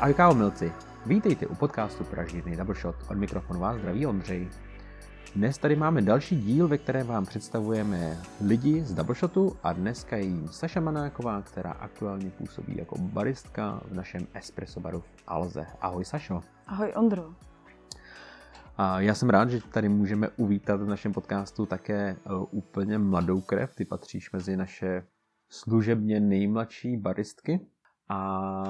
Ahoj kávomilci, vítejte u podcastu Pražírny Double Shot. Od mikrofonu vás zdraví Ondřej. Dnes tady máme další díl, ve kterém vám představujeme lidi z Double Shotu a dneska je jím Saša Manáková, která aktuálně působí jako baristka v našem espresso baru v Alze. Ahoj Sašo. Ahoj Ondro. A já jsem rád, že tady můžeme uvítat v našem podcastu také uh, úplně mladou krev. Ty patříš mezi naše služebně nejmladší baristky. A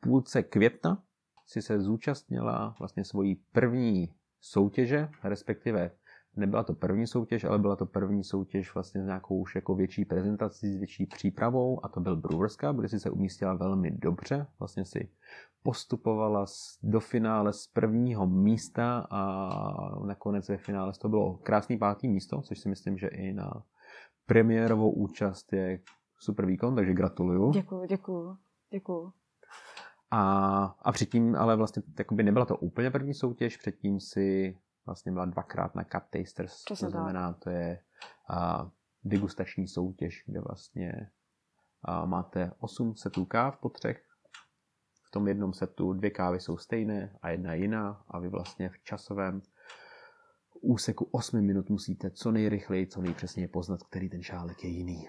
půlce května si se zúčastnila vlastně svojí první soutěže, respektive nebyla to první soutěž, ale byla to první soutěž vlastně s nějakou už jako větší prezentací, s větší přípravou a to byl Brewers Cup, kde si se umístila velmi dobře, vlastně si postupovala do finále z prvního místa a nakonec ve finále to bylo krásný pátý místo, což si myslím, že i na premiérovou účast je super výkon, takže gratuluju. Děkuju, děkuju, děkuju. A, a předtím, ale vlastně by nebyla to úplně první soutěž, předtím si vlastně byla dvakrát na Cup Tasters, Přesně to znamená, tak. to je a, degustační soutěž, kde vlastně a, máte 8 setů káv po třech, v tom jednom setu dvě kávy jsou stejné a jedna jiná a vy vlastně v časovém úseku 8 minut musíte co nejrychleji, co nejpřesněji poznat, který ten šálek je jiný.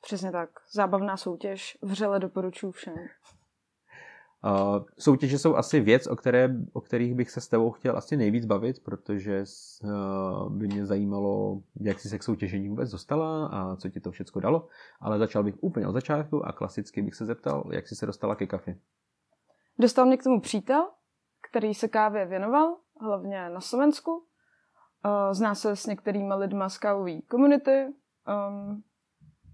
Přesně tak. Zábavná soutěž. Vřele doporučuji všem. Uh, soutěže jsou asi věc, o, které, o kterých bych se s tebou chtěl asi nejvíc bavit, protože uh, by mě zajímalo, jak jsi se k soutěžení vůbec dostala a co ti to všechno dalo, ale začal bych úplně od začátku a klasicky bych se zeptal, jak jsi se dostala ke kafi. Dostal mě k tomu přítel, který se kávě věnoval, hlavně na Slovensku. Uh, zná se s některými lidma z kávové komunity. Um,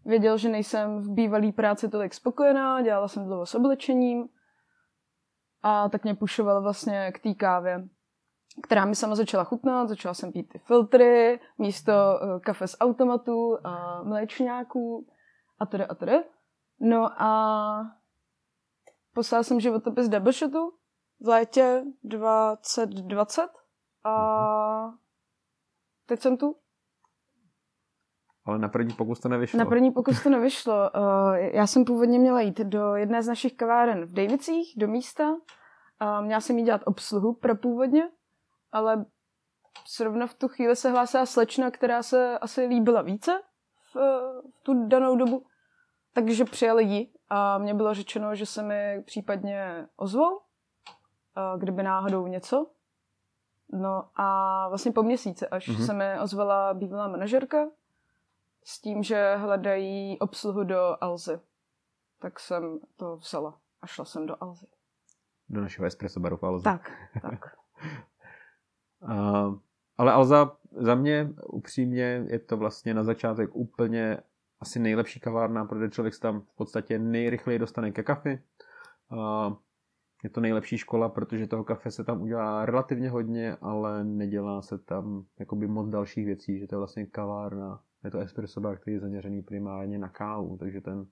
věděl, že nejsem v bývalý práci tolik spokojená, dělala jsem dlouho s oblečením a tak mě pušoval vlastně k té kávě, která mi sama začala chutnat, začala jsem pít ty filtry, místo uh, kafe z automatu a mléčňáků a tedy a tedy. No a poslal jsem životopis Double Shotu v létě 2020 a teď jsem tu. Ale na první pokus to nevyšlo. Na první pokus to nevyšlo. Uh, já jsem původně měla jít do jedné z našich kaváren v Davicích, do místa. A měla jsem jí dělat obsluhu pro původně, ale zrovna v tu chvíli se hlásila slečna, která se asi líbila více v, v tu danou dobu. Takže přijali ji a mně bylo řečeno, že se mi případně ozvou, uh, kdyby náhodou něco. No a vlastně po měsíci, až mm-hmm. se mi ozvala bývalá manažerka, s tím, že hledají obsluhu do Alzy. Tak jsem to vzala a šla jsem do Alzy. Do našeho espresso baru v Alze. Tak, tak. uh, ale Alza za mě upřímně je to vlastně na začátek úplně asi nejlepší kavárna, protože člověk se tam v podstatě nejrychleji dostane ke kafi. Uh, je to nejlepší škola, protože toho kafe se tam udělá relativně hodně, ale nedělá se tam jakoby moc dalších věcí, že to je vlastně kavárna je to espresso bar, který je zaměřený primárně na kávu, takže ten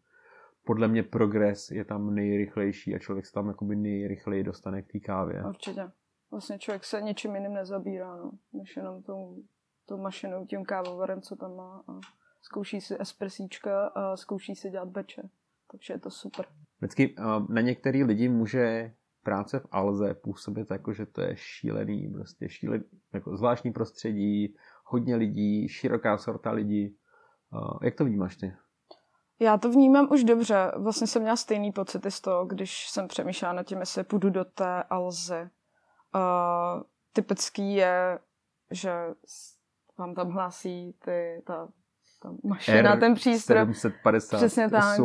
podle mě progres je tam nejrychlejší a člověk se tam jakoby nejrychleji dostane k té kávě. Určitě. Vlastně člověk se ničím jiným nezabírá, no, než jenom tou, tou mašinou, tím kávovarem, co tam má a zkouší si espresíčka a zkouší si dělat beče. Takže je to super. Vždycky na některý lidi může práce v Alze působit jako, že to je šílený, prostě šílený, jako zvláštní prostředí, hodně lidí, široká sorta lidí. Jak to vnímáš ty? Já to vnímám už dobře. Vlastně jsem měla stejný pocity z toho, když jsem přemýšlela nad tím, jestli půjdu do té Alzy. Uh, typický je, že vám tam hlásí ty, ta, ta mašina, R ten přístroj. 758. Přesně tak.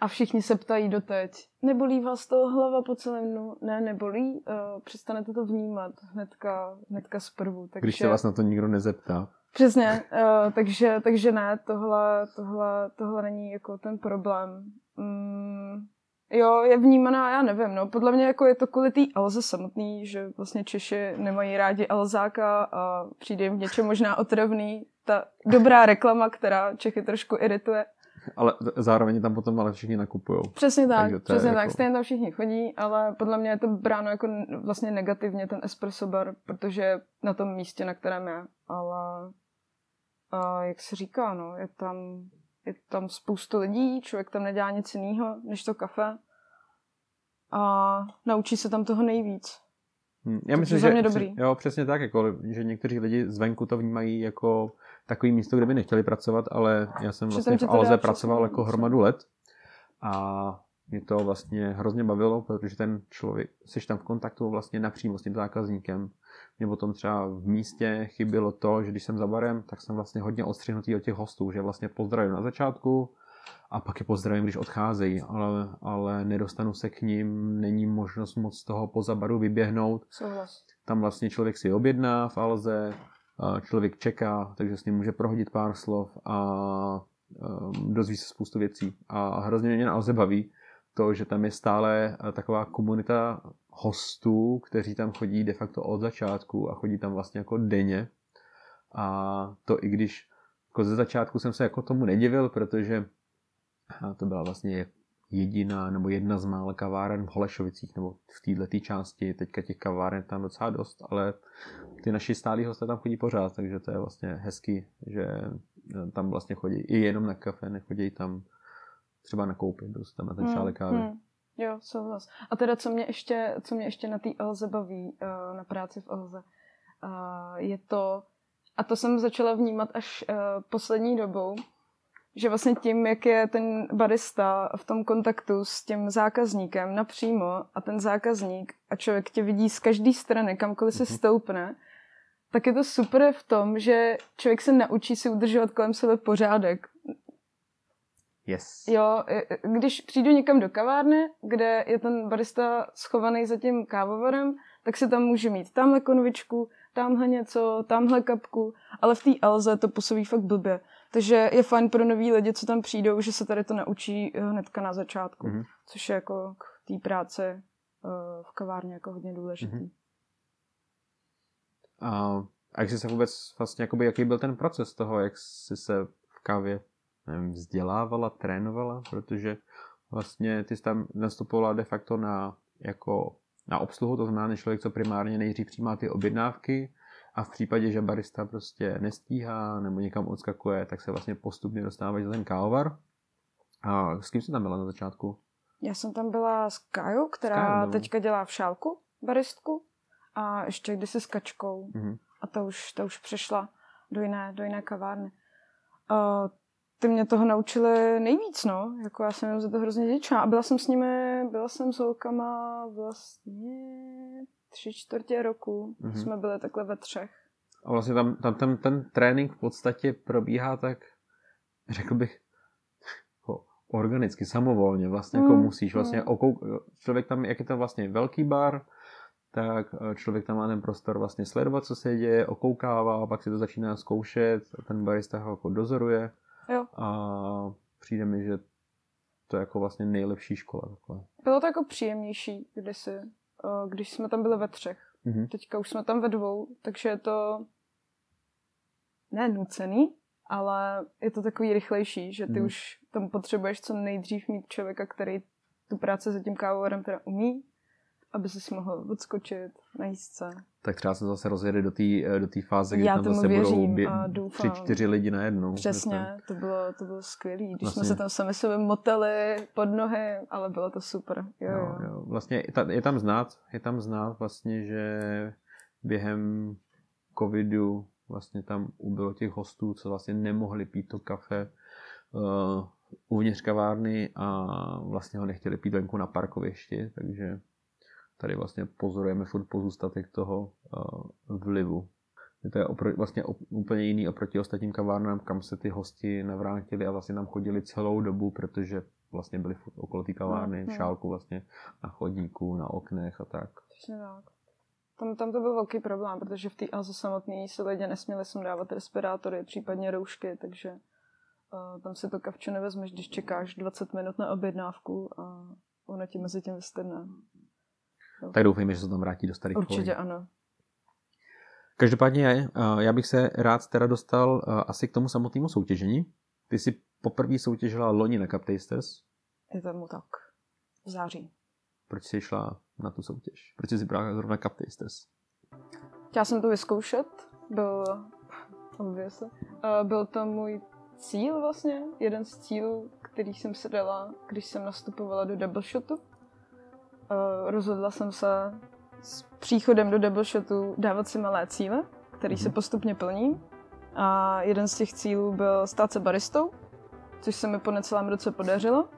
A všichni se ptají doteď. Nebolí vás to hlava po celém dnu? Ne, nebolí. Uh, přestanete to vnímat hnedka, hnedka zprvu. Takže... Když se vás na to nikdo nezeptá. Přesně, uh, takže, takže ne, tohle, tohle, tohle není jako ten problém. Mm, jo, je vnímaná, já nevím, no, podle mě jako je to kvůli té Alze samotný, že vlastně Češi nemají rádi Alzáka a přijde jim něčem možná otravný, ta dobrá reklama, která Čechy trošku irituje. Ale zároveň tam potom ale všichni nakupují. Přesně tak, přesně tak, jako... stejně tam všichni chodí, ale podle mě je to bráno jako vlastně negativně ten espresso bar, protože na tom místě, na kterém je, ale a jak se říká, no, je tam, je tam spoustu lidí, člověk tam nedělá nic jiného, než to kafe. a naučí se tam toho nejvíc. Hmm, Já Takže myslím, že mě dobrý. Jo, přesně tak, jako, že někteří lidi zvenku to vnímají jako takový místo, kde by nechtěli pracovat, ale já jsem vlastně v to Alze pracoval jako hromadu let a mě to vlastně hrozně bavilo, protože ten člověk, jsi tam v kontaktu vlastně napřímo s tím zákazníkem. Mě potom třeba v místě chybělo to, že když jsem za barem, tak jsem vlastně hodně odstřihnutý od těch hostů, že vlastně pozdravím na začátku a pak je pozdravím, když odcházejí, ale, ale nedostanu se k ním, není možnost moc z toho poza baru vyběhnout. Souhlas. Tam vlastně člověk si objedná v Alze, člověk čeká, takže s ním může prohodit pár slov a um, dozví se spoustu věcí. A hrozně mě na Alze baví to, že tam je stále eh, taková komunita hostů, kteří tam chodí de facto od začátku a chodí tam vlastně jako denně. A to i když jako ze začátku jsem se jako tomu nedivil, protože a to byla vlastně jediná nebo jedna z mála kaváren v Holešovicích nebo v této části. Teďka těch kaváren tam docela dost, ale ty naši stálí hosté tam chodí pořád, takže to je vlastně hezký, že tam vlastně chodí i jenom na kafe, nechodí tam třeba nakoupit, prostě tam na ten šálek kávy. Hmm. Jo, souhlas. A teda, co mě ještě, co mě ještě na té Elze baví, uh, na práci v Elze, uh, je to, a to jsem začala vnímat až poslední dobou, že vlastně tím, jak je ten barista v tom kontaktu s tím zákazníkem napřímo a ten zákazník a člověk tě vidí z každé strany, kamkoliv se stoupne, tak je to super v tom, že člověk se naučí si udržovat kolem sebe pořádek. Yes. Jo, když přijdu někam do kavárny, kde je ten barista schovaný za tím kávovarem, tak si tam může mít tamhle konvičku, tamhle něco, tamhle kapku, ale v té Elze to působí fakt blbě. Takže je fajn pro nový lidi, co tam přijdou, že se tady to naučí hnedka na začátku, mm-hmm. což je jako k té práci v kavárně jako hodně důležitý. Mm-hmm. A, a jak jsi se vůbec vlastně, jakoby, jaký byl ten proces toho, jak jsi se v kávě nevím, vzdělávala, trénovala, protože vlastně ty jsi tam nastupovala de facto na, jako, na obsluhu, to znamená, že člověk, co primárně nejdřív přijímá ty objednávky a v případě, že barista prostě nestíhá nebo někam odskakuje, tak se vlastně postupně dostávají za ten kávovar. A s kým jsi tam byla na začátku? Já jsem tam byla s Kajou, která Kajou, no. teďka dělá v šálku baristku a ještě kdysi s Kačkou. Mm-hmm. A ta už, ta už přešla do jiné, do jiné kavárny. Uh, ty mě toho naučili nejvíc, no. Jako já jsem jim za to hrozně vděčná. A byla jsem s nimi, byla jsem s holkama vlastně tři čtvrtě roku. Mm-hmm. Jsme byli takhle ve třech. A vlastně tam, tam ten, ten trénink v podstatě probíhá tak, řekl bych, jako organicky, samovolně. Vlastně jako mm, musíš vlastně mm. okou, člověk tam, jak je to vlastně velký bar, tak eh, člověk tam má ten prostor vlastně sledovat, co se děje, okoukává, pak si to začíná zkoušet, ten barista ho jako dozoruje. Jo. A přijde mi, že to je jako vlastně nejlepší škola. Takhle. Bylo to jako příjemnější kdysi, když jsme tam byli ve třech. Mm-hmm. Teďka už jsme tam ve dvou, takže je to ne nucený, ale je to takový rychlejší, že ty mm. už tam potřebuješ co nejdřív mít člověka, který tu práci za tím kávovarem teda umí, aby si mohl odskočit, najíst se. Tak třeba se zase rozjede do té do tý fáze, kdy Já tam zase budou bě- tři, čtyři lidi najednou. Přesně, to bylo, to bylo skvělé. Když vlastně. jsme se tam sami sebe moteli pod nohy, ale bylo to super. Jo, jo. Jo, jo. Vlastně je tam znát, je tam znát vlastně, že během covidu vlastně tam ubylo těch hostů, co vlastně nemohli pít to kafe uh, uvnitř kavárny a vlastně ho nechtěli pít venku na parkovišti, takže tady vlastně pozorujeme furt pozůstatek toho uh, vlivu. To je opro, vlastně op, úplně jiný oproti ostatním kavárnám, kam se ty hosti navrátili a vlastně nám chodili celou dobu, protože vlastně byli furt okolo té kavárny, no, no. šálku vlastně na chodníku, na oknech a tak. Přesně tak. Tam, tam to byl velký problém, protože v té Alze samotné se lidé nesměli sem dávat respirátory, případně roušky, takže uh, tam si to kavče nevezmeš, když čekáš 20 minut na objednávku a ono ti mezi tím vystrne. Tak doufejme, že se tam vrátí do starých Určitě kolí. ano. Každopádně já bych se rád teda dostal asi k tomu samotnému soutěžení. Ty jsi poprvé soutěžila loni na Cup Tasters. Je tomu tak. V září. Proč jsi šla na tu soutěž? Proč jsi brala zrovna Cup Tasters? Chtěla jsem to vyzkoušet. Byl, obviously. byl to můj cíl vlastně. Jeden z cílů, který jsem si dala, když jsem nastupovala do double shotu uh, rozhodla jsem se s příchodem do double shotu dávat si malé cíle, který se postupně plní. A jeden z těch cílů byl stát se baristou, což se mi po necelém roce podařilo.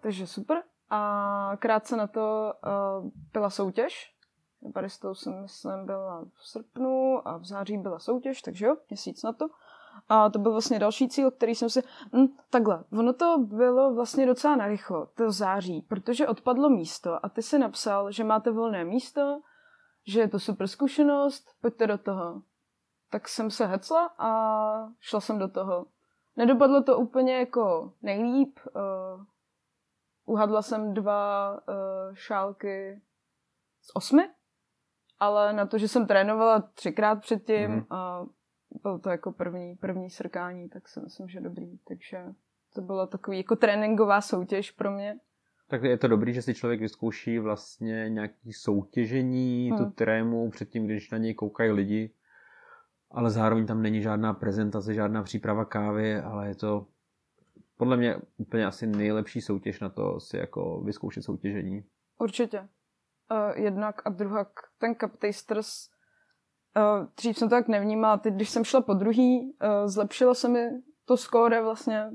Takže super. A krátce na to uh, byla soutěž. Baristou jsem, myslím, byla v srpnu a v září byla soutěž, takže jo, měsíc na to. A to byl vlastně další cíl, který jsem si... Hm, takhle, ono to bylo vlastně docela narychlo, to září, protože odpadlo místo a ty si napsal, že máte volné místo, že je to super zkušenost, pojďte do toho. Tak jsem se hecla a šla jsem do toho. Nedopadlo to úplně jako nejlíp. Uh, uhadla jsem dva uh, šálky z osmi, ale na to, že jsem trénovala třikrát předtím mm. a bylo to jako první, první srkání, tak si myslím, že dobrý. Takže to bylo takový jako tréninková soutěž pro mě. Tak je to dobrý, že si člověk vyzkouší vlastně nějaký soutěžení, hmm. tu trému předtím, když na něj koukají lidi, ale zároveň tam není žádná prezentace, žádná příprava kávy, ale je to podle mě úplně asi nejlepší soutěž na to si jako vyzkoušet soutěžení. Určitě. Uh, jednak a druhak ten Cup Tasters Uh, dřív jsem to tak nevnímala, teď když jsem šla po druhý, uh, zlepšilo se mi to skóre vlastně,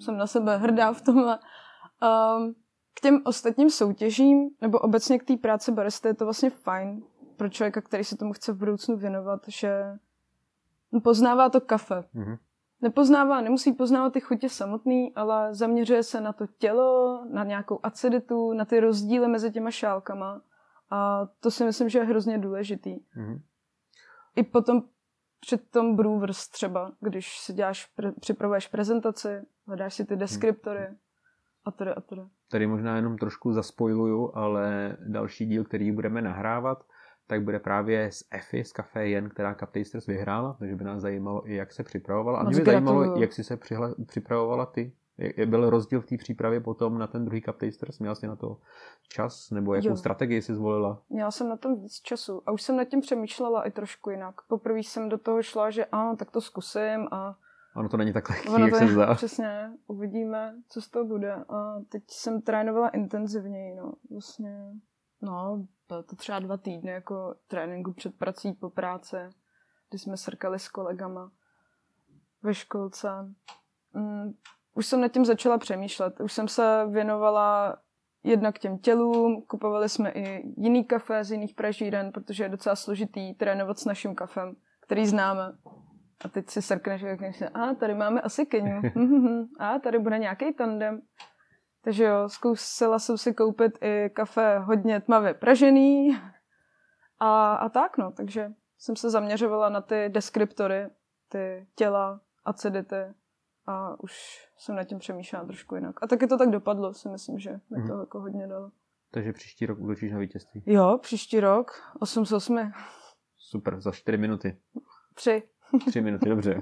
jsem na sebe hrdá v tomhle. Um, k těm ostatním soutěžím, nebo obecně k té práci barista je to vlastně fajn pro člověka, který se tomu chce v budoucnu věnovat, že poznává to kafe. Mm-hmm. Nepoznává, nemusí poznávat ty chutě samotný, ale zaměřuje se na to tělo, na nějakou aciditu, na ty rozdíly mezi těma šálkama. A to si myslím, že je hrozně důležitý. Mm-hmm i potom před tom Brewers třeba, když si děláš, pre, připravuješ prezentaci, hledáš si ty deskriptory a tedy a tedy. Tady možná jenom trošku zaspojuju, ale další díl, který budeme nahrávat, tak bude právě s Effy z Café Jen, která Cup Tasters vyhrála, takže by nás zajímalo i jak se připravovala. A mě by zajímalo, jak jsi se přihla, připravovala ty byl rozdíl v té přípravě potom na ten druhý Cup Tasters? Měla jsi na to čas? Nebo jakou jo. strategii jsi zvolila? Měla jsem na tom víc času. A už jsem nad tím přemýšlela i trošku jinak. Poprvé jsem do toho šla, že a, tak to zkusím a Ono to není tak lehký, jak se zdá. Přesně, uvidíme, co z toho bude. A teď jsem trénovala intenzivněji, no. Vlastně, no, bylo to třeba dva týdny jako tréninku před prací po práci, kdy jsme srkali s kolegama ve školce. Mm, už jsem nad tím začala přemýšlet. Už jsem se věnovala jednak těm tělům, kupovali jsme i jiný kafe z jiných pražíren, protože je docela složitý trénovat s naším kafem, který známe. A teď si srkneš, jak si, a tady máme asi keňu, a tady bude nějaký tandem. Takže jo, zkusila jsem si koupit i kafe hodně tmavě pražený a, a tak no, takže jsem se zaměřovala na ty deskriptory, ty těla, acidity a už jsem nad tím přemýšlela trošku jinak. A taky to tak dopadlo, si myslím, že mi mm. to jako hodně dalo. Takže příští rok útočíš na vítězství? Jo, příští rok, 8 z 8. Super, za 4 minuty. 3. 3 minuty, dobře.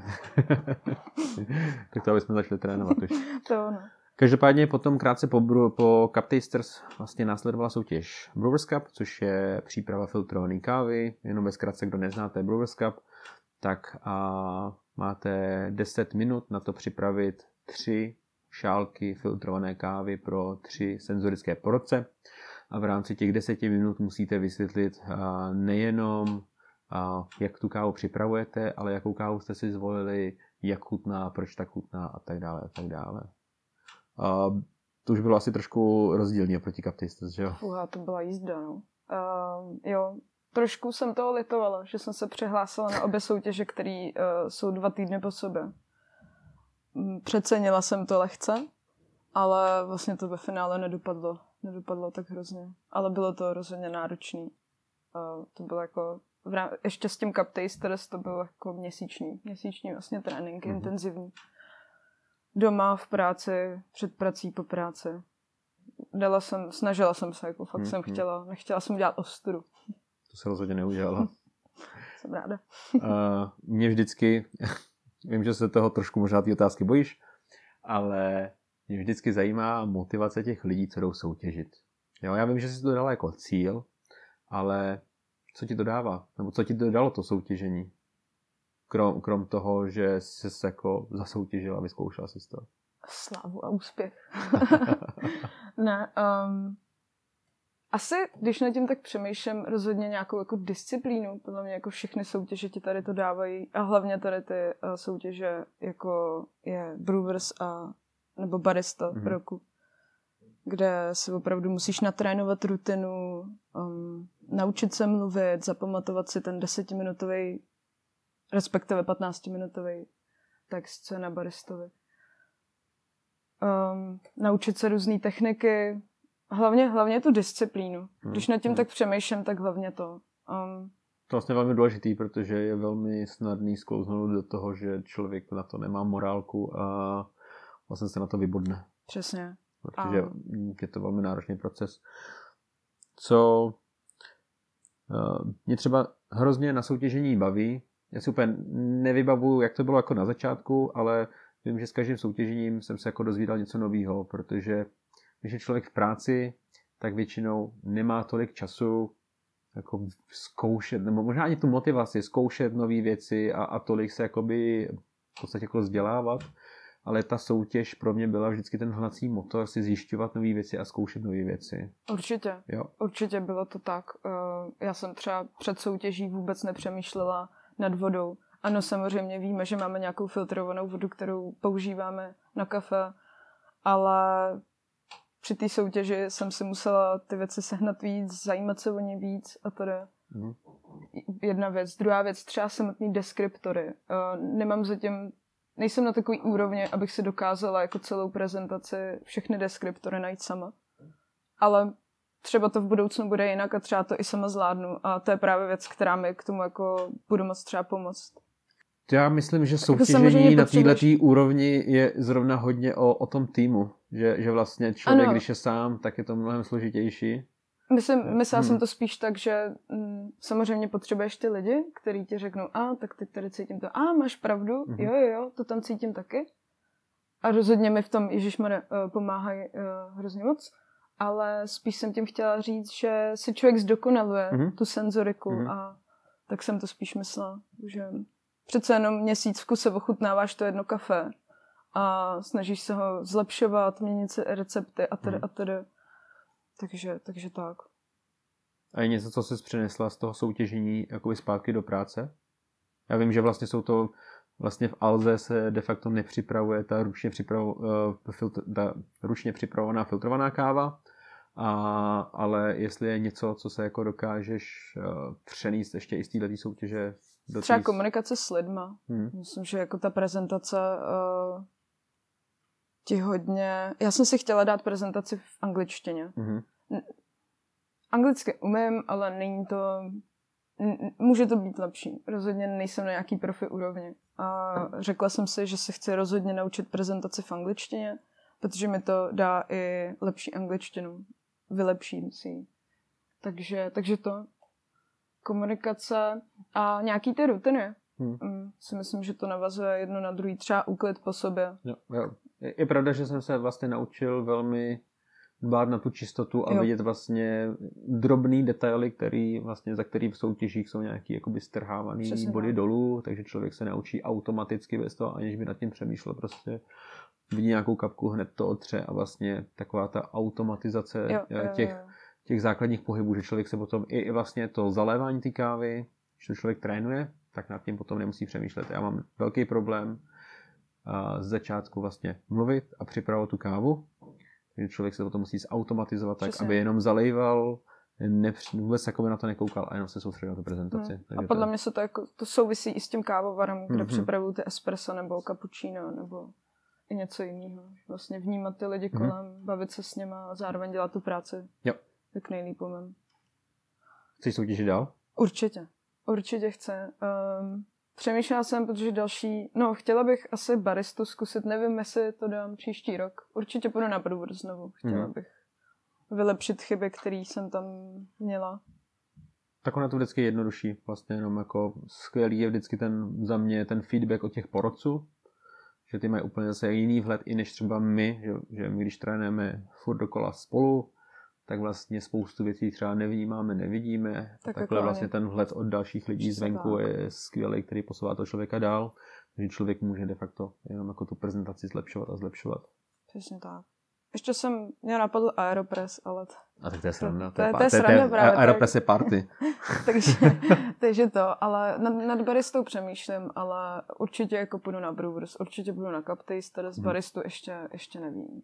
tak to, aby jsme začali trénovat už. to no. Každopádně potom krátce po, po Cup Tasters vlastně následovala soutěž Brewers Cup, což je příprava filtrované kávy. Jenom ve zkratce, kdo neznáte Brewers Cup, tak a máte 10 minut na to připravit tři šálky filtrované kávy pro tři senzorické porce a v rámci těch deseti minut musíte vysvětlit nejenom jak tu kávu připravujete, ale jakou kávu jste si zvolili, jak chutná, proč tak chutná a tak dále a tak dále. A to už bylo asi trošku rozdílně proti Captistes, že jo? Uha, to byla jízda, no. Uh, jo, trošku jsem toho litovala, že jsem se přihlásila na obě soutěže, které uh, jsou dva týdny po sobě. Mm, přecenila jsem to lehce, ale vlastně to ve finále nedopadlo. Nedopadlo tak hrozně. Ale bylo to rozhodně náročný. Uh, to bylo jako v rám- ještě s tím Cup Tasters to byl jako měsíční, měsíční vlastně trénink, mm-hmm. intenzivní. Doma, v práci, před prací, po práci. Dala jsem, snažila jsem se, jako fakt mm-hmm. jsem chtěla, nechtěla jsem dělat ostudu. To se rozhodně neudělala. jsem ráda. uh, mě vždycky, vím, že se toho trošku možná ty otázky bojíš, ale mě vždycky zajímá motivace těch lidí, co jdou soutěžit. Jo, já vím, že jsi to dala jako cíl, ale co ti to dává? Nebo co ti to dalo to soutěžení? Krom, krom toho, že jsi se jako zasoutěžila, vyzkoušela jsi to. Slávu a úspěch. ne, um, asi, když nad tím tak přemýšlím, rozhodně nějakou jako disciplínu, podle mě jako všechny soutěže ti tady to dávají a hlavně tady ty uh, soutěže, jako je Brewers a nebo Barista mm-hmm. roku, kde si opravdu musíš natrénovat rutinu, um, naučit se mluvit, zapamatovat si ten desetiminutový, respektive 15-minutový text, co je na baristovi. Um, naučit se různé techniky, hlavně, hlavně tu disciplínu. Hmm. Když nad tím hmm. tak přemýšlím, tak hlavně to. Um, to je vlastně velmi důležitý, protože je velmi snadný sklouznout do toho, že člověk na to nemá morálku a vlastně se na to vybodne. Přesně. Protože a... je to velmi náročný proces. Co uh, mě třeba hrozně na soutěžení baví, já si úplně nevybavuju, jak to bylo jako na začátku, ale vím, že s každým soutěžením jsem se jako dozvídal něco nového, protože když je člověk v práci, tak většinou nemá tolik času jako zkoušet, nebo možná ani tu motivaci, zkoušet nové věci a, a tolik se jakoby v podstatě jako vzdělávat, ale ta soutěž pro mě byla vždycky ten hnací motor si zjišťovat nové věci a zkoušet nové věci. Určitě. Jo. Určitě bylo to tak. Eh, já jsem třeba před soutěží vůbec nepřemýšlela nad vodou. Ano, samozřejmě víme, že máme nějakou filtrovanou vodu, kterou používáme na kafe, ale při té soutěži jsem si musela ty věci sehnat víc, zajímat se o ně víc a to Mm. Jedna věc. Druhá věc, třeba samotný deskriptory. Uh, nemám zatím, nejsem na takový úrovni, abych si dokázala jako celou prezentaci všechny deskriptory najít sama. Ale třeba to v budoucnu bude jinak a třeba to i sama zvládnu. A to je právě věc, která mi k tomu jako budu moc třeba pomoct. Já myslím, že jako soutěžení na této úrovni je zrovna hodně o, o tom týmu. Že, že vlastně člověk, ano. když je sám, tak je to mnohem složitější. Myslím, myslela hmm. jsem to spíš tak, že m, mm, samozřejmě potřebuješ ty lidi, kteří ti řeknou, a tak teď tady cítím to, a máš pravdu, hmm. jo, jo, jo, to tam cítím taky. A rozhodně mi v tom Ježíš uh, pomáhají uh, hrozně moc. Ale spíš jsem tím chtěla říct, že si člověk zdokonaluje hmm. tu senzoriku hmm. a tak jsem to spíš myslela, že přece jenom měsíc v kuse ochutnáváš to jedno kafe a snažíš se ho zlepšovat, měnit si recepty a tedy hmm. a tedy. Takže, takže tak. A je něco, co jsi přinesla z toho soutěžení jakoby zpátky do práce? Já vím, že vlastně jsou to vlastně v Alze se de facto nepřipravuje ta ručně, připravo, uh, filtr, ta ručně připravovaná filtrovaná káva, a, ale jestli je něco, co se jako dokážeš uh, přenést ještě i z této soutěže do Třeba tý... komunikace s lidma. Hmm. Myslím, že jako ta prezentace uh, ti hodně... Já jsem si chtěla dát prezentaci v angličtině. Mm-hmm. Anglicky umím, ale není to... Může to být lepší. Rozhodně nejsem na nějaký profi úrovni. A řekla jsem si, že se chci rozhodně naučit prezentaci v angličtině, protože mi to dá i lepší angličtinu. Vylepším si ji. Takže, takže to. Komunikace a nějaký ty rutiny. Hmm. Mm, si myslím, že to navazuje jedno na druhý, třeba úklid po sobě. Jo, jo. Je, je pravda, že jsem se vlastně naučil velmi dbát na tu čistotu a jo. vidět vlastně drobný detaily, který vlastně, za který v soutěžích jsou nějaký jakoby strhávaný Přesně body tak. dolů, takže člověk se naučí automaticky bez toho, aniž by nad tím přemýšlel prostě vidí nějakou kapku, hned to otře a vlastně taková ta automatizace jo, těch, jo, jo. těch základních pohybů, že člověk se potom i, i vlastně to zalévání té kávy, když to člověk trénuje, tak nad tím potom nemusí přemýšlet. Já mám velký problém z začátku vlastně mluvit a připravovat tu kávu, takže člověk se potom musí zautomatizovat tak, Přesně. aby jenom zalejval, nepř- vůbec jako na to nekoukal a jenom se soustředil na tu prezentaci. Hmm. Takže a podle to... mě se to, jako, to souvisí i s tím kávovarem, kde mm-hmm. připravují ty espresso nebo cappuccino nebo i něco jiného. Vlastně vnímat ty lidi mm-hmm. kolem, bavit se s nima a zároveň dělat tu práci. Jo. Tak nejlíp umím. Chceš soutěžit dál? Určitě. Určitě chce. Um, přemýšlela jsem, protože další, no chtěla bych asi baristu zkusit, nevím, jestli to dám příští rok. Určitě půjdu na Brewers znovu. Chtěla mm. bych vylepšit chyby, které jsem tam měla. Tak ono je to vždycky jednodušší, vlastně jenom jako skvělý je vždycky ten za mě ten feedback od těch porodců, že ty mají úplně zase jiný vhled i než třeba my, že, že my když trénujeme furt dokola spolu, tak vlastně spoustu věcí třeba nevnímáme, nevidíme. Tak Takhle jako vlastně ten vhled od dalších lidí zvenku tak. je skvělý, který posouvá toho člověka dál. Takže člověk může de facto jenom jako tu prezentaci zlepšovat a zlepšovat. Přesně tak. Ještě jsem, mě napadl Aeropress, ale... A tak to je sranda. To, je, to je sranda právě. Aeropress je party. takže, takže to, ale nad, nad baristou přemýšlím, ale určitě jako půjdu na Brewers, určitě půjdu na Cup Taster, z hmm. baristu ještě, ještě nevím.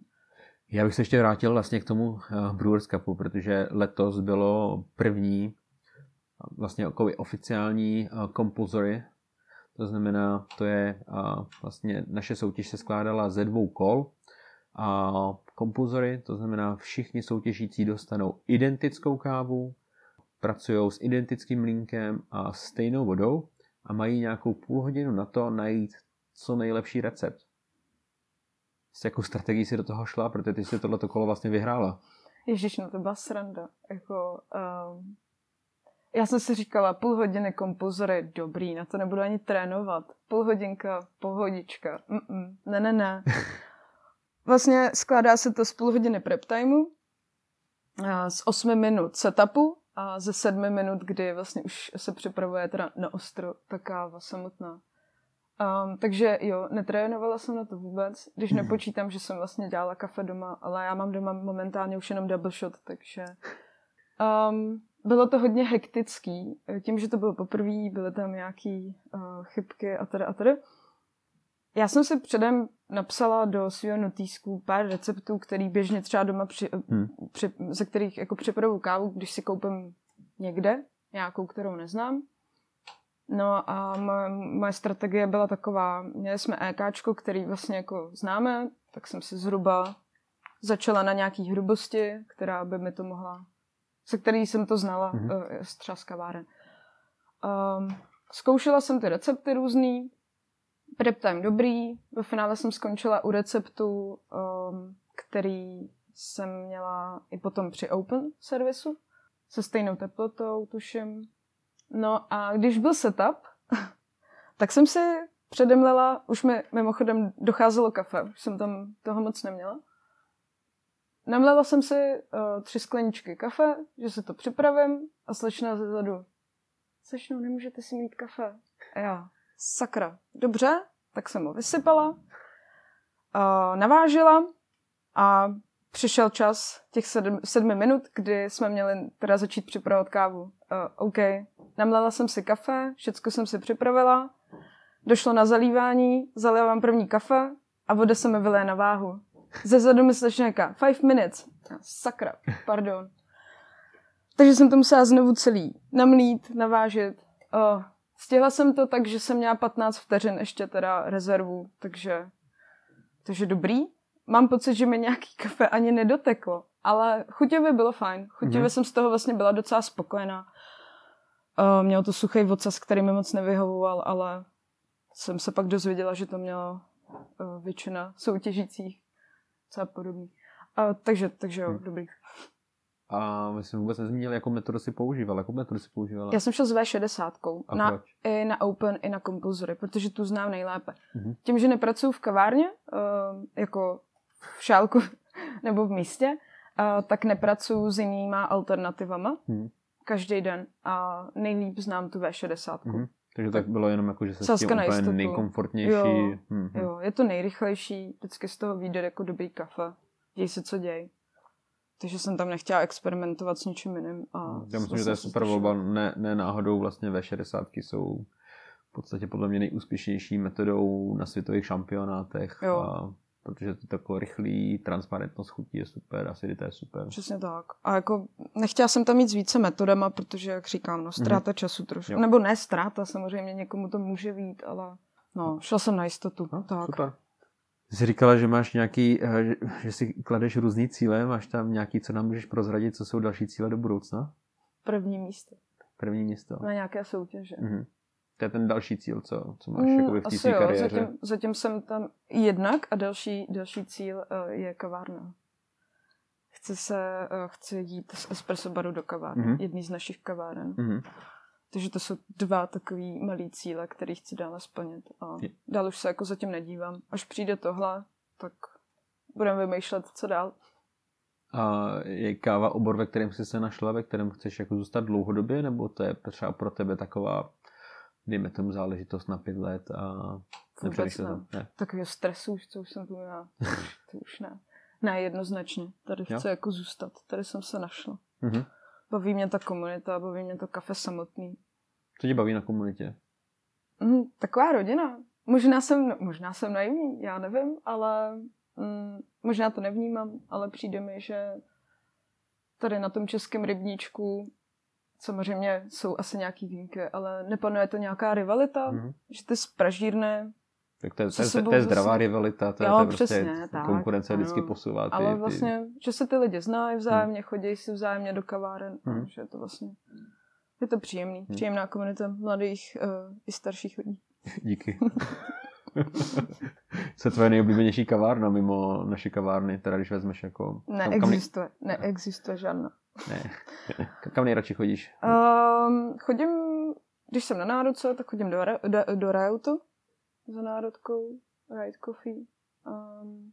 Já bych se ještě vrátil vlastně k tomu uh, Brewers Cupu, protože letos bylo první vlastně jako oficiální uh, compulsory, to znamená, to je vlastně naše soutěž se skládala ze dvou kol a kompozory, to znamená všichni soutěžící dostanou identickou kávu, pracují s identickým linkem a stejnou vodou a mají nějakou půl hodinu na to najít co nejlepší recept. S jakou strategií si do toho šla, protože ty si tohleto kolo vlastně vyhrála. Ježíš, no to byla sranda. Jako, um, já jsem si říkala, půl hodiny kompozory, dobrý, na to nebudu ani trénovat. Půl hodinka, pohodička. Mm-mm, ne, ne, ne. Vlastně skládá se to z půl hodiny prep timeu, z 8 minut setupu a ze 7 minut, kdy vlastně už se připravuje teda na ostro ta káva samotná. Um, takže jo, netrénovala jsem na to vůbec, když mhm. nepočítám, že jsem vlastně dělala kafe doma, ale já mám doma momentálně už jenom double shot, takže um, bylo to hodně hektický. Tím, že to bylo poprvé, byly tam nějaký uh, chybky a tedy a tedy. Já jsem si předem napsala do svého notýsku pár receptů, který běžně třeba doma, při, hmm. při, ze kterých jako připravu kávu, když si koupím někde, nějakou, kterou neznám. No a moje, moje strategie byla taková, měli jsme EKčko, který vlastně jako známe, tak jsem si zhruba začala na nějaký hrubosti, která by mi to mohla, se který jsem to znala, mm-hmm. z třeba z kaváren. Um, zkoušela jsem ty recepty různý, Prep time dobrý, ve finále jsem skončila u receptu, um, který jsem měla i potom při open servisu, se stejnou teplotou, tuším. No a když byl setup, tak jsem si předemlela, už mi mimochodem docházelo kafe, už jsem tam toho moc neměla. Namlela jsem si uh, tři skleničky kafe, že se to připravím a slečna zezadu. Slečno, nemůžete si mít kafe. A já, sakra, dobře, tak jsem ho vysypala, uh, navážila a přišel čas těch sedm, sedmi minut, kdy jsme měli teda začít připravovat kávu. Uh, OK, namlela jsem si kafe, všecko jsem si připravila, došlo na zalívání, zalila vám první kafe a voda se mi vylije na váhu. Ze zadu mi slečněka, five minutes. Sakra, pardon. Takže jsem to musela znovu celý namlít, navážit. Oh, Stihla jsem to tak, že jsem měla 15 vteřin ještě teda rezervu, takže, takže dobrý. Mám pocit, že mi nějaký kafe ani nedoteklo, ale chuťově bylo fajn. Chuťově mm. jsem z toho vlastně byla docela spokojená. Uh, mělo to suchý vocas, který mi moc nevyhovoval, ale jsem se pak dozvěděla, že to mělo uh, většina soutěžících. Co podobný. Uh, takže, takže jo, hmm. dobrý. A my jsme vůbec nezmínili, jakou metodu si používala. Jakou metodu si používala? Já jsem šel s V60. A na, proč? I na Open, i na Compulsory, protože tu znám nejlépe. Mm-hmm. Tím, že nepracuju v kavárně, uh, jako v šálku nebo v místě, uh, tak nepracuju s jinýma alternativama mm. každý den a nejlíp znám tu V60. Mm-hmm. Takže tak bylo jenom jako, že se s tím úplně nejkomfortnější. Jo, mm-hmm. jo, je to nejrychlejší, vždycky z toho vyjde jako dobrý kafe. Děj se, co děj. Takže jsem tam nechtěla experimentovat s ničím jiným. A Já myslím, že to je super volba. Ne, ne náhodou vlastně V60 jsou v podstatě podle mě nejúspěšnější metodou na světových šampionátech. Jo. A protože to tako rychlý, transparentnost chutí je super, acidita je super. Přesně tak. A jako nechtěla jsem tam mít s více metodama, protože, jak říkám, no, ztráta mm-hmm. času trošku. Jo. Nebo ne ztráta, samozřejmě někomu to může být, ale no, šla jsem na jistotu. No, tak. Super. Ty jsi říkala, že máš nějaký, eh, že, že si kladeš různý cíle, máš tam nějaký, co nám můžeš prozradit, co jsou další cíle do budoucna? První místo. První místo. Na nějaké soutěže. Mm-hmm. To je ten další cíl, co, co máš mm, jakoby v té kariéře. Zatím, zatím jsem tam jednak a další, další cíl uh, je kavárna. Chci se, uh, chci jít z espresso baru do kavárny, mm-hmm. jedný z našich kaváren. Mm-hmm. Takže to jsou dva takový malý cíle, které chci dále splnit. A dál už se jako zatím nedívám. Až přijde tohle, tak budeme vymýšlet, co dál. A je káva obor, ve kterém jsi se našla, ve kterém chceš jako zůstat dlouhodobě, nebo to je třeba pro tebe taková, dejme tomu záležitost na pět let a Vůbec ne. ne. Takový stresu, co už jsem tu měla, to už ne. Ne, jednoznačně. Tady Jo? chci jako zůstat. Tady jsem se našla. Mhm. Baví mě ta komunita, baví mě to kafe samotný. Co tě baví na komunitě? Mm, taková rodina. Možná jsem, možná jsem naivní, já nevím, ale mm, možná to nevnímám, ale přijde mi, že tady na tom českém rybníčku samozřejmě jsou asi nějaký výjimky, ale nepanuje to nějaká rivalita, Mhm. že ty z pražírny, Tak to je, to je, to je zdravá zase- rivalita, to je, Jo, to je prostě přesně, tak, konkurence ano. vždycky posouvá ty, ale ty- vlastně, že se ty lidi znají vzájemně, chodí si vzájemně do kaváren, a že je to vlastně, je to příjemný, Mhm. příjemná komunita mladých uh, i starších lidí. Díky. Co je tvoje nejoblíbenější kavárna mimo naše kavárny, teda když vezmeš jako... kam, kam, Neexistuje, neexistuje žádná. Ne, kam nejradši chodíš? Um, chodím, když jsem na národce, tak chodím do, do, do Rajoutu za národkou, Riot Coffee. Um,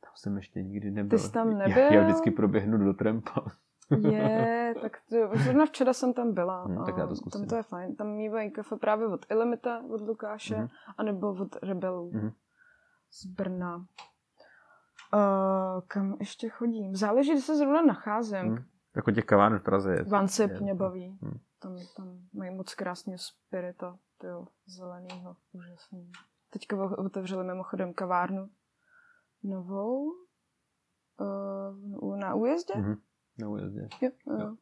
Tam jsem ještě nikdy nebyl. jsi tam Já, nebyl? já vždycky proběhnu do Trampa. je, tak to, zrovna včera jsem tam byla. Hm, tak já to zkusím. Tam to je fajn. Tam mývají kafe právě od Ilimita, od Lukáše, Mhm. anebo od Rebelů Mhm. z Brna. Uh, kam ještě chodím? Záleží, kde se zrovna nacházím. Hm. Jako těch kaváren v Praze je. Vancip je- mě baví. Hm. Tam, tam mají moc krásného spirita, tyjo, zelenýho, úžasný. Teďka otevřeli mimochodem kavárnu novou uh, na újezdě. Mhm. Na újezdě. Jo, jo. Jo.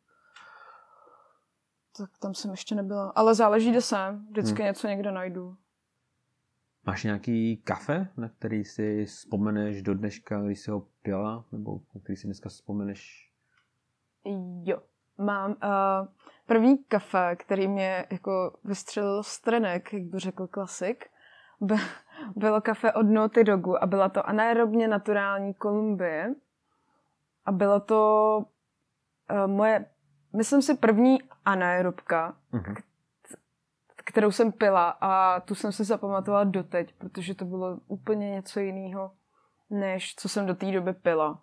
Tak tam jsem ještě nebyla. Ale záleží, kde jsem. Vždycky Hm. něco někde najdu. Máš nějaký kafe, na který si vzpomeneš do dneška, když jsi ho pila? Nebo který si dneska vzpomeneš? Jo. Mám uh, první kafe, který mě jako vystřelil z trenek, jak by řekl klasik. By, bylo kafe od Naughty Dogu a byla to anaerobně naturální Kolumbie. A bylo to uh, moje, myslím si, první anaerobka, Mhm. Kterou jsem pila a tu jsem si zapamatovala doteď, protože to bylo úplně něco jiného, než co jsem do té doby pila.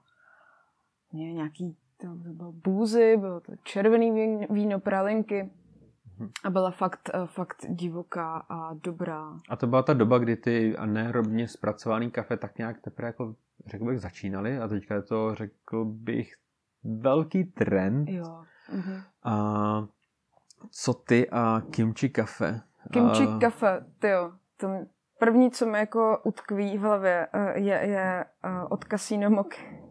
Mě nějaký to bylo bůzy, bylo to červený víno, víno pralinky a byla fakt, eh, fakt divoká a dobrá. A to byla ta doba, kdy ty anaerobně zpracovaný kafe tak nějak teprve jako, řekl bych, začínaly a teďka je to, řekl bych, velký trend. Jo. Mhm. A co ty a kimchi kafe? Kimchi a... kafe, tyjo, to první, co mi jako utkví v hlavě, eh, je, je eh, od Casino Moky,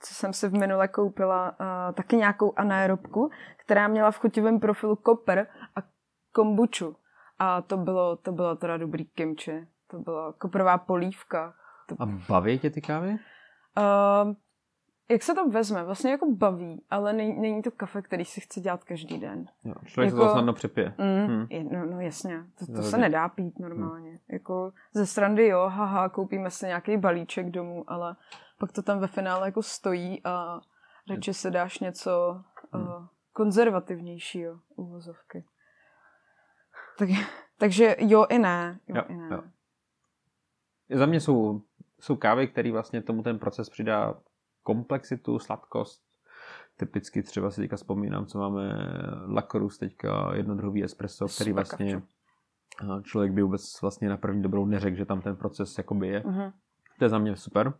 co jsem si v minule koupila, eh, taky nějakou anaerobku, která měla v chutivém profilu koper a kombuču. A to bylo, to bylo teda dobrý kimchi. To byla koprová polívka. To, A baví tě ty kávy? uh, jak se to vezme? Vlastně jako baví, ale není, není to kafe, který si chce dělat každý den. Jo, člověk Jako- se to snadno přepije. Mm, Hmm. je, no, no jasně, to, to se nedá pít normálně. Jako ze srandy jo, haha, koupíme si nějaký balíček domů, ale pak to tam ve finále jako stojí a radši se dáš něco Hmm. uh, konzervativnějšího uvozovky. Tak, takže jo i ne. Jo, Jo, i ne. jo. Za mě jsou, jsou kávy, které vlastně tomu ten proces přidá komplexitu, sladkost. Typicky třeba si teďka vzpomínám, co máme Lakorus teďka, jedno druhý espresso, který vlastně eh, člověk by vůbec vlastně na první dobrou neřekl, že tam ten proces jakoby je. Mhm. To je za mě super.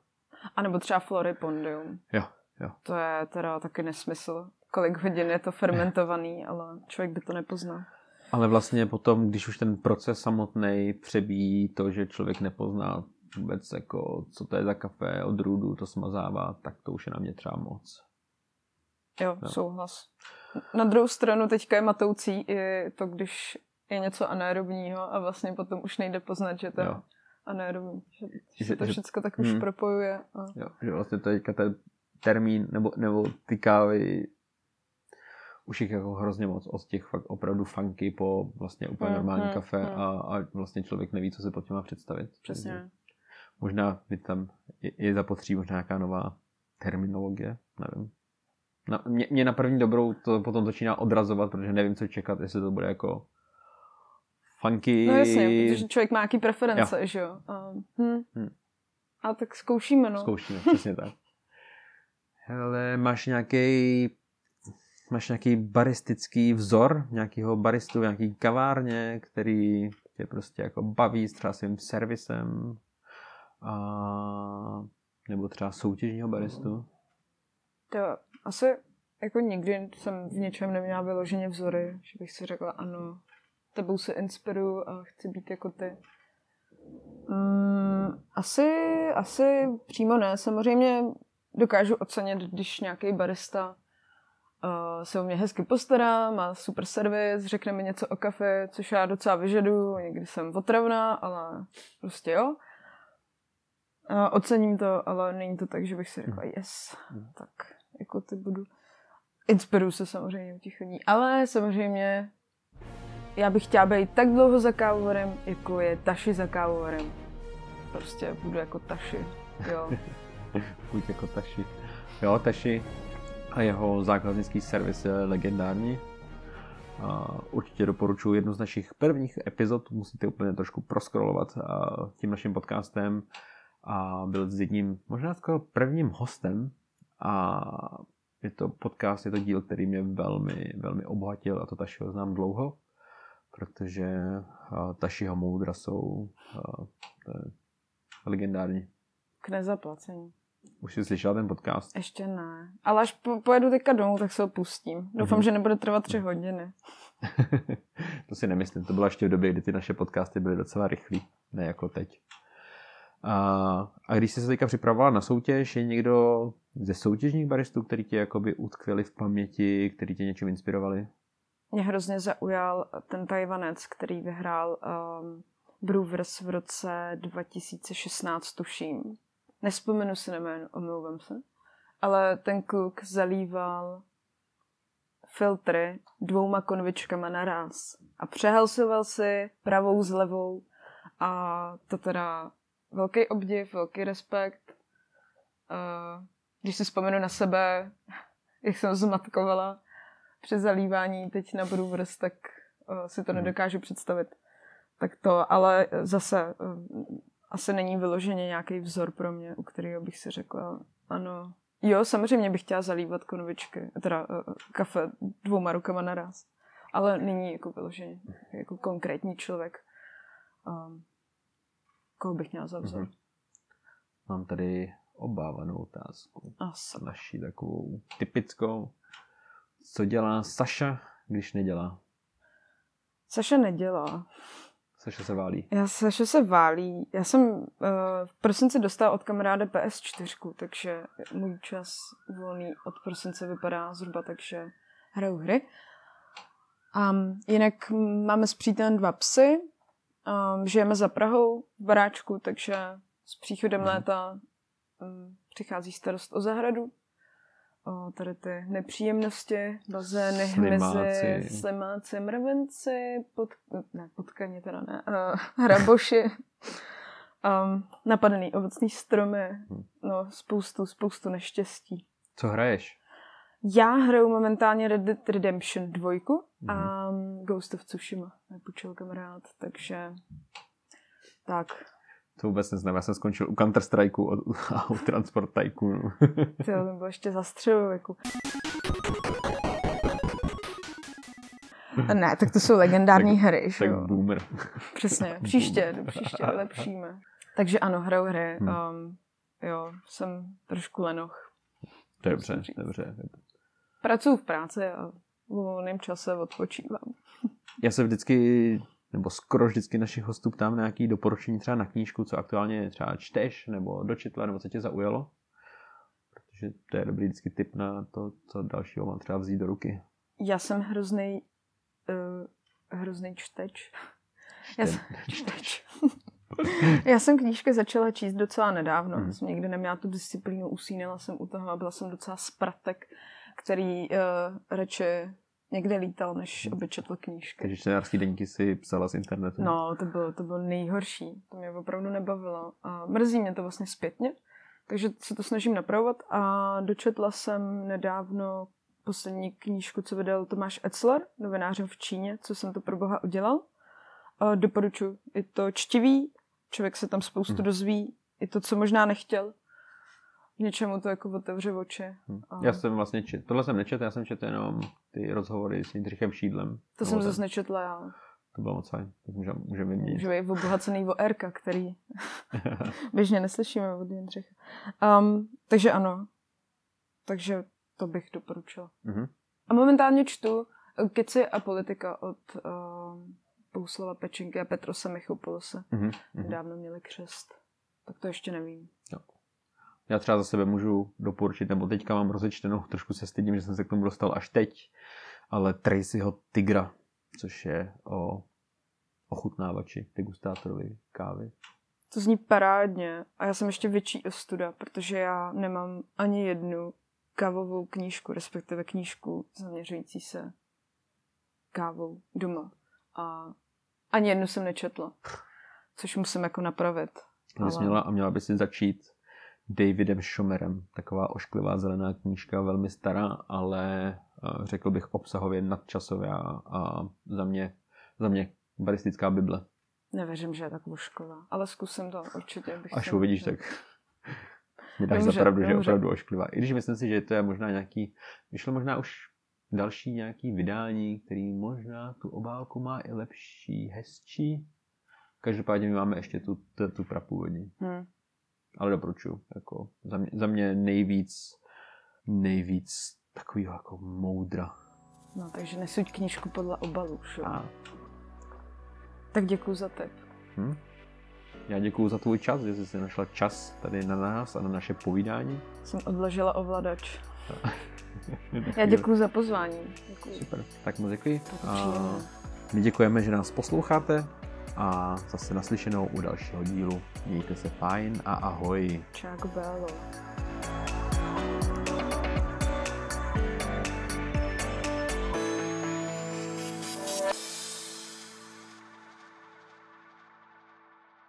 A nebo třeba Floripondium. Jo, jo. To je teda taky nesmysl. Kolik hodin je to fermentovaný, ale člověk by to nepoznal. Ale vlastně potom, když už ten proces samotný přebíjí to, že člověk nepozná vůbec, jako, co to je za kafe, odrůdu, to smazává, tak to už je na mě třeba moc. Jo, Jo. souhlas. Na druhou stranu teďka je matoucí i to, když je něco anaerobního a vlastně potom už nejde poznat, že to je anaerobní. Že, že, Že- se to všechno tak už hmm. propojuje. A... Jo, že vlastně teďka ten termín nebo, nebo ty kávy už jich jako hrozně moc od těch fakt opravdu funky po vlastně úplně Hmm, normální hmm, kafe hmm. a, a vlastně člověk neví, co se pod má představit. Přesně. Takže Možná by tam je, zapotřebí možná nějaká nová terminologie, nevím. Na, mě, mě na první dobrou to potom začíná odrazovat, protože nevím, co čekat, jestli to bude jako funky. No jasně, protože člověk má nějaký preference, že jo. A, hm. Hmm. a tak zkoušíme, no. Zkoušíme, přesně tak. Hele, máš nějaký máš nějaký baristický vzor, nějakého baristu, v nějaký kavárně, který tě prostě jako baví s třeba svým servisem a Nebo třeba soutěžního baristu? To asi jako nikdy jsem v něčem neměla vyloženě vzory, že bych si řekla, ano, tebou se inspiruju a chci být jako ty. Mm, asi, asi přímo ne. Samozřejmě dokážu ocenit, když nějaký barista uh, se o mě hezky postará, má super servis, řekne mi něco o kafe, což já docela vyžaduju, někdy jsem otravná, ale prostě jo. Uh, ocením to, ale není to tak, že bych si řekla, yes, tak jako ty budu. Inspiruju se samozřejmě u těch lidí, ale samozřejmě já bych chtěla být tak dlouho za kávovarem, jako je Taši za kávovarem. Prostě budu jako Taši, jo. Buď jako Taši. Jo, Taši a jeho zákaznický servis je legendární. A určitě doporučuji jednu z našich prvních epizod, musíte úplně trošku proskrolovat tím naším podcastem a byl s jedním, možná skoro prvním hostem a je to podcast, je to díl, který mě velmi, velmi obohatil a to Tašiho znám dlouho, protože Tašiho moudra jsou to je legendární. K nezaplacení. Už jsi slyšela ten podcast? Ještě ne. Ale až po, pojedu teďka domů, tak se ho pustím. Doufám, mm-hmm. že nebude trvat tři hodiny. to si nemyslím. To bylo ještě v době, kdy ty naše podcasty byly docela rychlý. Ne jako teď. A, a když jsi se teďka připravovala na soutěž, je někdo ze soutěžních baristů, který tě jakoby utkvěli v paměti, který tě něčím inspirovali? Mě hrozně zaujal ten Tajvanec, který vyhrál um, Brewers v roce 2016, tuším. Nespomenu si na jméno, omlouvám se. Ale ten kluk zalíval filtry dvouma konvičkama naraz. A přehalsoval si pravou s levou. A to teda velký obdiv, velký respekt. Uh, když si vzpomenu na sebe, jak jsem zmatkovala při zalívání teď na Brewers, tak uh, si to hmm. nedokážu představit. Tak to, ale zase uh, asi není vyloženě nějaký vzor pro mě, u kterého bych si řekla, ano. Jo, samozřejmě bych chtěla zalívat konvičky, teda uh, kafe dvouma rukama naraz. Ale není jako vyloženě, jako konkrétní člověk. Um, koho bych měla za vzor? Mm-hmm. Mám tady obávanou otázku. Asi. Naší takovou typickou. Co dělá Saša, když nedělá? Saša nedělá. Saša se válí. Já Saša se válí. Já jsem uh, v prosinci dostala od kamaráda PS4, takže můj čas volný od prosince vypadá zhruba tak, že hraju hry. Um, jinak máme s přítelem dva psy, um, žijeme za Prahou v baráčku, takže s příchodem hmm. léta um, přichází starost o zahradu. O tady ty nepříjemnosti, bazény, hmyzy, slimáci, mravenci, pod, ne, potkaně teda ne, uh, hraboši, um, napadený ovocný stromy, hmm. no spoustu, spoustu neštěstí. Co hraješ? Já hraju momentálně Red Dead Redemption 2 mm. a Ghost of Tsushima mě půjčil kamarád, takže tak. To vůbec neznám, já jsem skončil u Counter Strikeu a u Transport Tycoonu. to bylo ještě za středověku. Ne, tak to jsou legendární tak, hry, že jo? boomer. Přesně, příště, příště lepšíme. Takže ano, hraju hry. Hmm. Um, jo, jsem trošku lenoch. Dobře, dobře. Pracuji v práci a v volném čase odpočívám. Já se vždycky, nebo skoro vždycky našich hostů ptám na nějaké doporučení třeba na knížku, co aktuálně třeba čteš, nebo dočetla, nebo co tě zaujalo. Protože to je dobrý vždycky tip na to, co dalšího mám třeba vzít do ruky. Já jsem hrozný uh, hrozný čteč. Já jsem, čteč. Já jsem knížky začala číst docela nedávno. Mm. Jsem někdy neměla tu disciplínu, usínala jsem u toho a byla jsem docela spratek, který uh, radši někde lítal, než aby četl knížky. Takže čtenářský denníky si psala z internetu. No, to bylo, to bylo nejhorší. To mě opravdu nebavilo. A mrzí mě to vlastně zpětně, takže se to snažím napravovat. A dočetla jsem nedávno poslední knížku, co vydal Tomáš Etzler, novinářem v Číně, co jsem to pro boha udělal. A doporučuji. Je to čtivý, člověk se tam spoustu hmm. dozví, i to, co možná nechtěl. Něčemu to jako otevře oči. Hmm. A... Já jsem vlastně čet, tohle jsem nečetl, já jsem četl jenom ty rozhovory s Jindřichem Šídlem. To jsem zase nečetla já. to bylo moc fajn. Tak můžeme, můžeme měnit. Může být obohacený o R, který běžně neslyšíme od Jindřicha. Um, takže ano. Takže to bych doporučila. Mhm. A momentálně čtu eh, Keci a politika od uh, Bouslava Pečinky a Petrose Michopolose. Mhm. Mhm. Nedávno měli křest. Tak to ještě nevím. Já třeba za sebe můžu doporučit, nebo teďka mám rozečtenou, trošku se stydím, že jsem se k tomu dostal až teď, ale Tracyho Tigra, což je o ochutnávači, degustátorovi kávy. To zní parádně. A já jsem ještě větší ostuda, protože já nemám ani jednu kávovou knížku, respektive knížku zaměřující se kávou doma. A ani jednu jsem nečetla, což musím jako napravit. Ale... Měla, a měla by si začít Davidem Schomerem, taková ošklivá zelená knížka, velmi stará, ale eh, řekl bych obsahově nadčasová a za mě, za mě baristická bible. Nevěřím, že je tak ošklivá, ale zkusím to určitě. Bych Až uvidíš, tak mi dáš za pravdu, že je opravdu ošklivá. I když myslím si, že to je možná nějaký, vyšlo možná už další nějaký vydání, který možná tu obálku má i lepší, hezčí. Každopádně my máme ještě tu, tu, tu prapůvodní. Hm. Ale doporučuji. Jako za, mě, za mě nejvíc, nejvíc takového jako moudra. No, takže nesuď knížku podle obalu. Šo? A, Tak děkuji za tip. hm? Já děkuji za tvůj čas, že jsi si našla čas tady na nás a na naše povídání. Jsem odložila ovladač. Já děkuji za pozvání. Děkuji. Super, tak moc děkuji. A my děkujeme, že nás posloucháte a zase naslyšenou u dalšího dílu. Mějte se fajn a ahoj. Čák Bélo.